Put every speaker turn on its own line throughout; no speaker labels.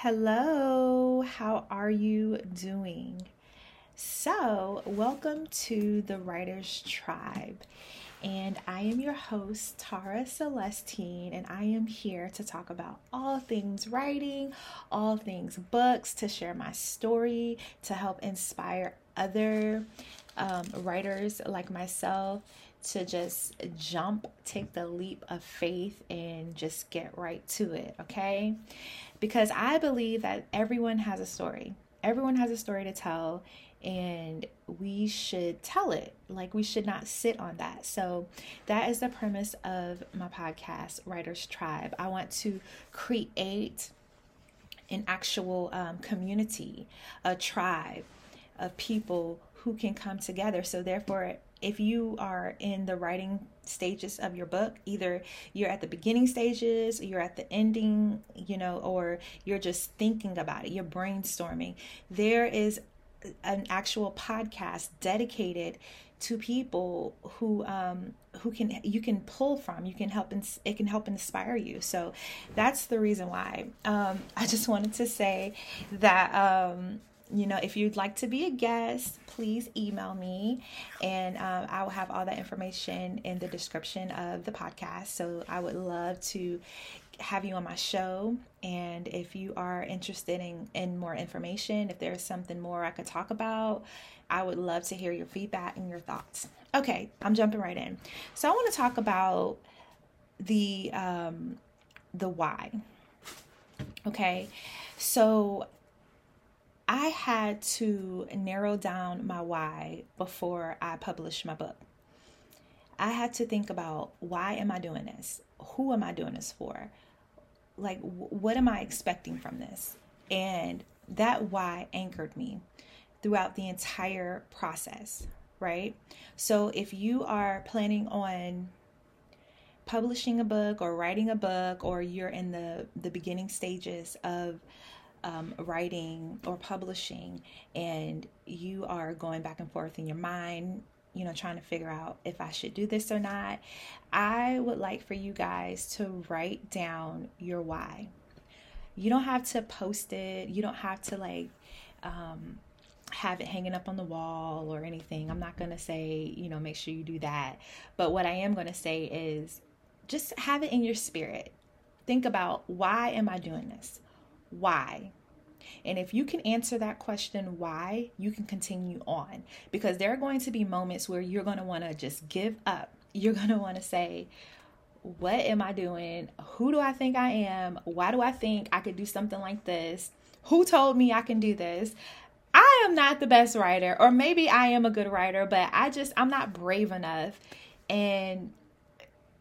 Hello, how are you doing? So, welcome to the Writers Tribe. And I am your host, Tara Celestine, and I am here to talk about all things writing, all things books, to share my story, to help inspire other um, writers like myself to just jump, take the leap of faith, and just get right to it, okay? Because I believe that everyone has a story. Everyone has a story to tell, and we should tell it. Like, we should not sit on that. So, that is the premise of my podcast, Writers Tribe. I want to create an actual um, community, a tribe of people who can come together. So, therefore, if you are in the writing stages of your book, either you're at the beginning stages, you're at the ending, you know, or you're just thinking about it, you're brainstorming, there is an actual podcast dedicated to people who um who can you can pull from you can help ins- it can help inspire you. So that's the reason why. Um i just wanted to say that um you know, if you'd like to be a guest, please email me and um, I will have all that information in the description of the podcast. So I would love to have you on my show. And if you are interested in, in more information, if there's something more I could talk about, I would love to hear your feedback and your thoughts. Okay, I'm jumping right in. So I want to talk about the um, the why. Okay, so I had to narrow down my why before I published my book. I had to think about why am I doing this? Who am I doing this for? Like, what am I expecting from this? And that why anchored me throughout the entire process, right? So, if you are planning on publishing a book or writing a book, or you're in the, the beginning stages of um, writing or publishing and you are going back and forth in your mind, you know, trying to figure out if I should do this or not, I would like for you guys to write down your why. You don't have to post it, you don't have to like, um, have it hanging up on the wall or anything. I'm not going to say, you know, make sure you do that. But what I am going to say is just have it in your spirit. Think about why am I doing this? Why? And if you can answer that question, why, you can continue on because there are going to be moments where you're going to want to just give up. You're going to want to say, What am I doing? Who do I think I am? Why do I think I could do something like this? Who told me I can do this? I am not the best writer, or maybe I am a good writer, but I just, I'm not brave enough. And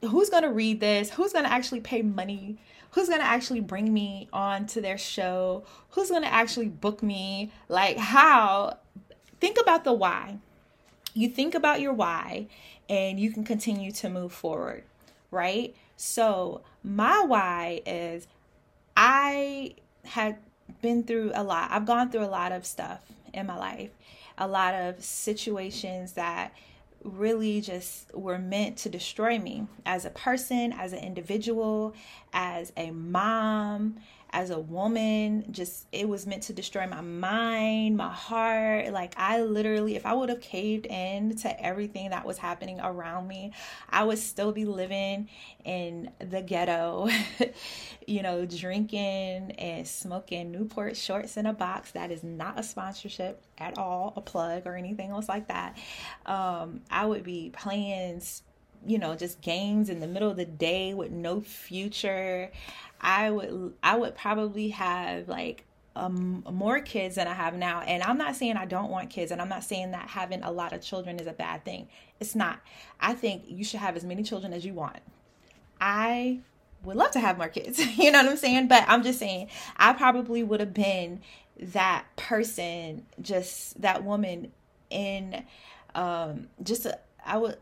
who's going to read this? Who's going to actually pay money who's going to actually bring me on to their show? Who's going to actually book me? Like, how? Think about the why. You think about your why, and you can continue to move forward, right? So, my why is I had been through a lot. I've gone through a lot of stuff in my life, a lot of situations that really just were meant to destroy me as a person, as an individual, as a mom, as a woman. Just it was meant to destroy my mind, my heart. Like I literally, if I would have caved in to everything that was happening around me, I would still be living in the ghetto, you know, drinking and smoking Newport shorts in a box. That is not a sponsorship at all, a plug or anything else like that. Um, I would be playing you know just games in the middle of the day with no future i would i would probably have like um, more kids than I have now. And I'm not saying I don't want kids, and I'm not saying that having a lot of children is a bad thing. It's not. I think you should have as many children as you want. I would love to have more kids, you know what I'm saying? But I'm just saying, I probably would have been that person, just that woman in um, just, a, I would,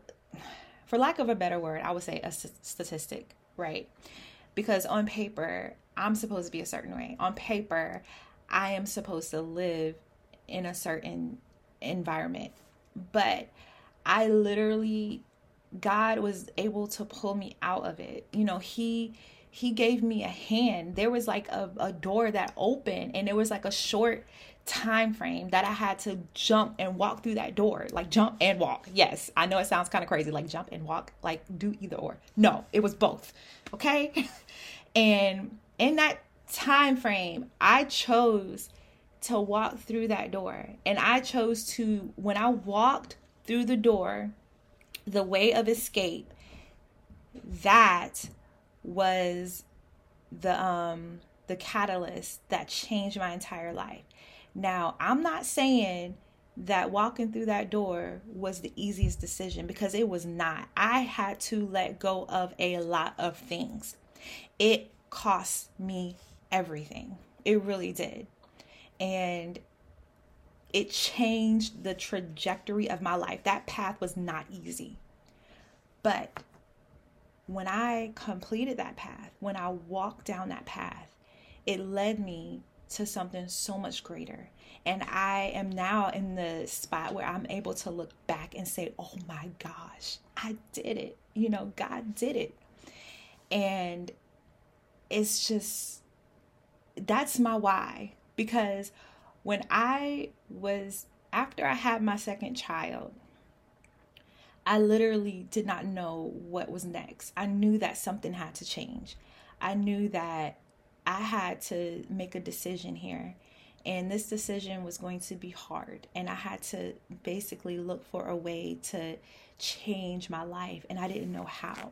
for lack of a better word, I would say a statistic, right? Because on paper, I'm supposed to be a certain way. On paper, I am supposed to live in a certain environment. But I literally God was able to pull me out of it. You know, he he gave me a hand. There was like a, a door that opened and it was like a short time frame that I had to jump and walk through that door. Like jump and walk. Yes, I know it sounds kind of crazy, like jump and walk, like do either or. No, it was both. Okay? and in that time frame, I chose to walk through that door. And I chose to when I walked through the door, the way of escape, that was the um the catalyst that changed my entire life. Now, I'm not saying that walking through that door was the easiest decision because it was not. I had to let go of a lot of things. It cost me everything. It really did. And it changed the trajectory of my life. That path was not easy. But when I completed that path, when I walked down that path, it led me to something so much greater. And I am now in the spot where I'm able to look back and say, oh my gosh, I did it. You know, God did it. And it's just, that's my why. Because when I was, after I had my second child, I literally did not know what was next. I knew that something had to change. I knew that I had to make a decision here. And this decision was going to be hard. And I had to basically look for a way to change my life. And I didn't know how.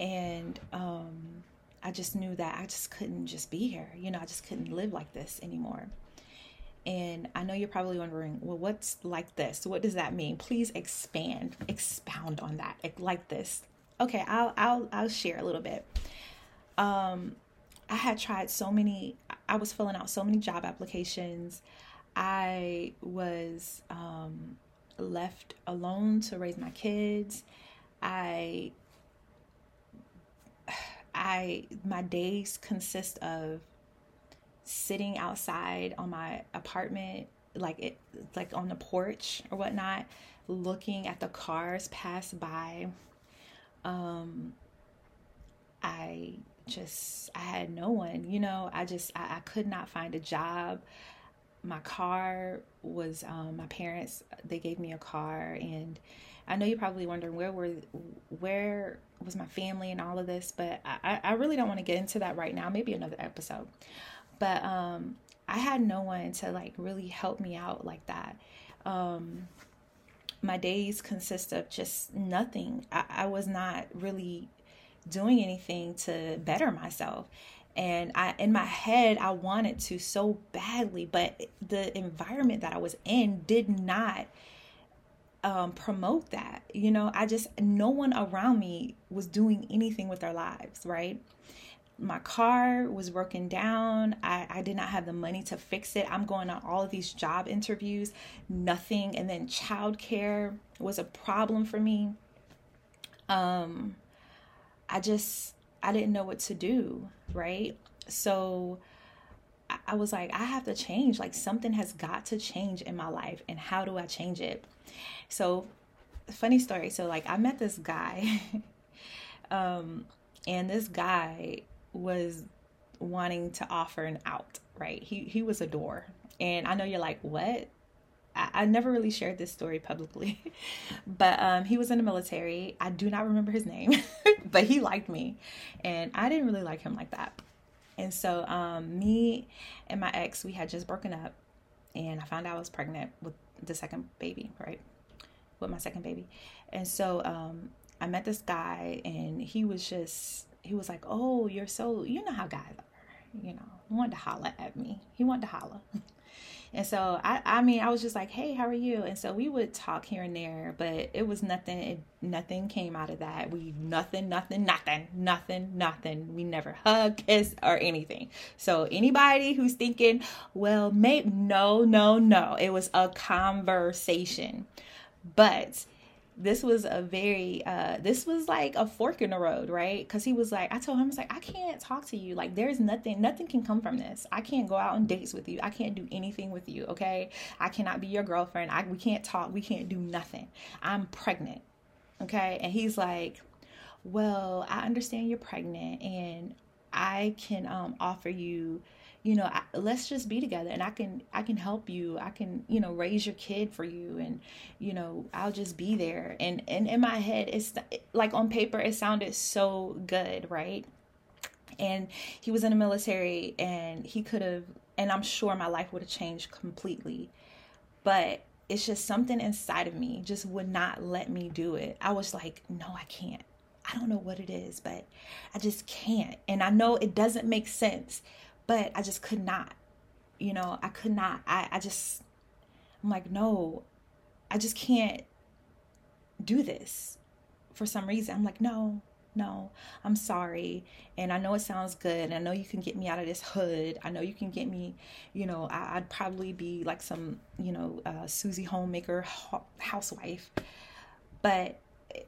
And um, I just knew that I just couldn't just be here. You know, I just couldn't live like this anymore. And I know you're probably wondering, well, what's like this? What does that mean? Please expand, expound on that. Like this. Okay, I'll I'll I'll share a little bit. Um, I had tried so many. I was filling out so many job applications. I was um, left alone to raise my kids. I I my days consist of sitting outside on my apartment, like it, like on the porch or whatnot, looking at the cars pass by. Um, I just, I had no one, you know, I just, I, I could not find a job. My car was, um, my parents, they gave me a car and I know you're probably wondering where were, where was my family and all of this, but I, I really don't want to get into that right now. Maybe another episode. But um, I had no one to like really help me out like that. Um, my days consist of just nothing. I, I was not really doing anything to better myself and I in my head I wanted to so badly, but the environment that I was in did not um, promote that. You know, I just no one around me was doing anything with their lives, right? my car was broken down. I, I did not have the money to fix it. I'm going on all of these job interviews, nothing. And then childcare was a problem for me. Um, I just, I didn't know what to do, right? So I, was like, I have to change. Like something has got to change in my life. And how do I change it? So, funny story. So, like, I met this guy. um, and this guy was wanting to offer an out, right? He he was a door. And I know you're like, what? I, never really shared this story publicly, but um, he was in the military. I do not remember his name, but he liked me, and I didn't really like him like that. And so, um, me and my ex, we had just broken up, and I found out I was pregnant with the second baby, right? With my second baby, and so um, I met this guy, and he was just he was like, "Oh, you're so you know how guys are, you know." Wanted to holler at me. He wanted to holler. And so I, I mean, I was just like, "Hey, how are you?" And so we would talk here and there, but it was nothing. It, nothing came out of that. We nothing, nothing, nothing, nothing, nothing. We never hug, kiss, or anything. So anybody who's thinking, "Well, maybe," no, no, no. It was a conversation, but this was a very uh this was like a fork in the road right? Because he was like i told him i was like i can't talk to you. Like there's nothing nothing can come from this. I can't go out on dates with you. I can't do anything with you okay? I cannot be your girlfriend. I we can't talk. We can't do nothing. I'm pregnant okay? And he's like well, I understand you're pregnant and I can um, offer you you know I, let's just be together and i can i can help you. I can you know raise your kid for you and you know i'll just be there. And and in my head it's like on paper it sounded so good right? And he was in the military and he could have and i'm sure my life would have changed completely. But it's just something inside of me just would not let me do it. I was like no i can't. I don't know what it is but i just can't. And i know it doesn't make sense but I just could not. You know, I could not. I, I just, I'm like, no, I just can't do this for some reason. I'm like, no, no, I'm sorry. And I know it sounds good. And I know you can get me out of this hood. I know you can get me, you know, I, would probably be like some, you know, uh, Susie homemaker housewife. But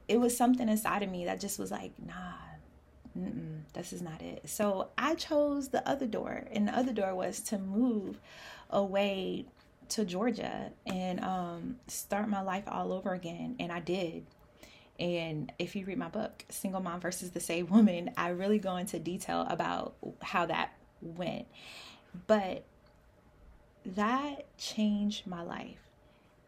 it was something inside of me that just was like, nah, Mm-mm, this is not it. So I chose the other door, and the other door was to move away to Georgia and um, start my life all over again. And I did. And if you read my book, Single Mom versus the Saved Woman, I really go into detail about how that went. But that changed my life.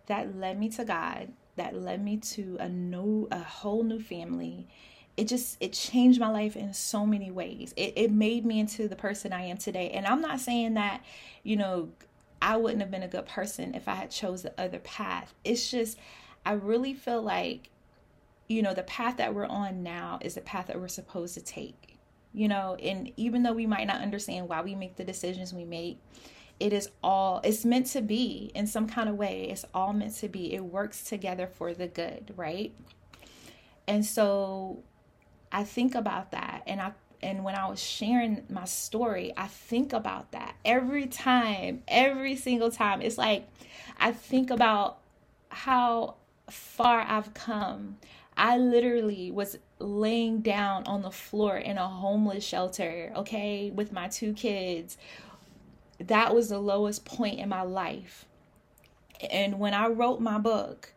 That led me to God. That led me to a new, a whole new family it just it changed my life in so many ways. It, it made me into the person i am today. And i'm not saying that you know i wouldn't have been a good person if i had chose the other path. It's just i really feel like you know the path that we're on now is the path that we're supposed to take you know? And even though we might not understand why we make the decisions we make it is all it's meant to be in some kind of way. It's all meant to be. It works together for the good right? And so I think about that and I and when I was sharing my story, I think about that every time, every single time. It's like I think about how far I've come. I literally was laying down on the floor in a homeless shelter, okay, with my two kids. That was the lowest point in my life. And when I wrote my book,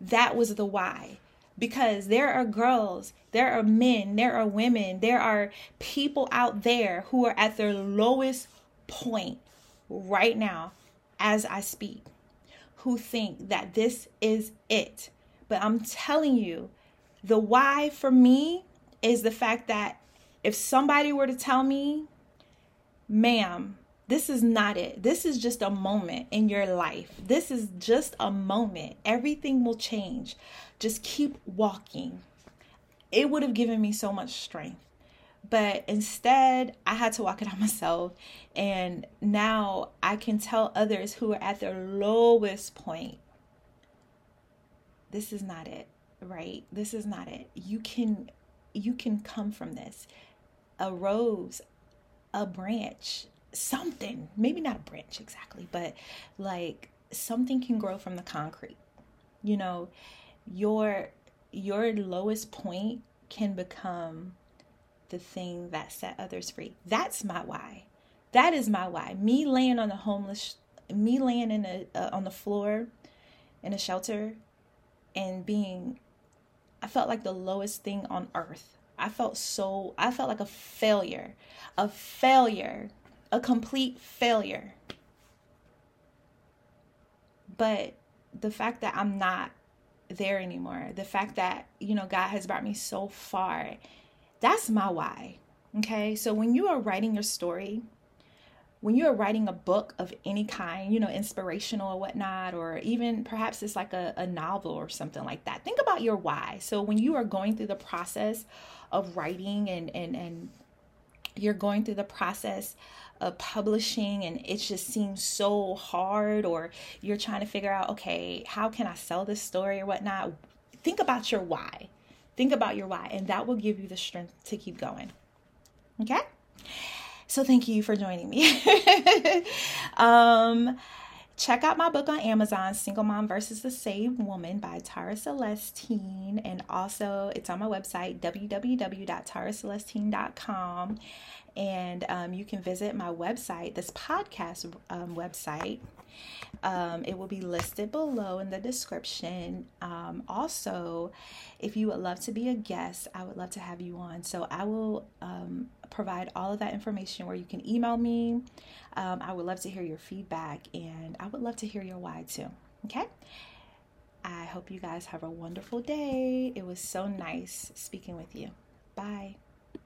that was the why because there are girls, there are men, there are women, there are people out there who are at their lowest point right now as I speak who think that this is it. But I'm telling you, the why for me is the fact that if somebody were to tell me, ma'am, this is not it. This is just a moment in your life. This is just a moment. Everything will change. Just keep walking. It would have given me so much strength. But instead, I had to walk it out myself. And now I can tell others who are at their lowest point this is not it, right? This is not it. You can you can come from this. A rose, a branch, something, maybe not a branch exactly, but like something can grow from the concrete. You know, your your lowest point can become the thing that set others free. That's my why. That is my why. Me laying on the homeless, me laying in a uh, on the floor in a shelter and being I felt like the lowest thing on earth. I felt so I felt like a failure. A failure a complete failure. But the fact that I'm not there anymore, the fact that, you know, God has brought me so far, that's my why. Okay. So when you are writing your story, when you are writing a book of any kind, you know, inspirational or whatnot, or even perhaps it's like a, a novel or something like that, think about your why. So when you are going through the process of writing and, and, and you're going through the process of publishing and it just seems so hard, or you're trying to figure out, okay, how can I sell this story or whatnot? Think about your why. Think about your why, and that will give you the strength to keep going. Okay? So thank you for joining me. um, check out my book on Amazon, Single Mom versus the Saved Woman by Tara Celestine. And also, it's on my website, www.taracelestine.com and um, you can visit my website, this podcast um, website, Um, it will be listed below in the description. Um, also, if you would love to be a guest, I would love to have you on. So I will um, provide all of that information where you can email me. Um, I would love to hear your feedback and I would love to hear your why too. Okay. I hope you guys have a wonderful day. It was so nice speaking with you. Bye.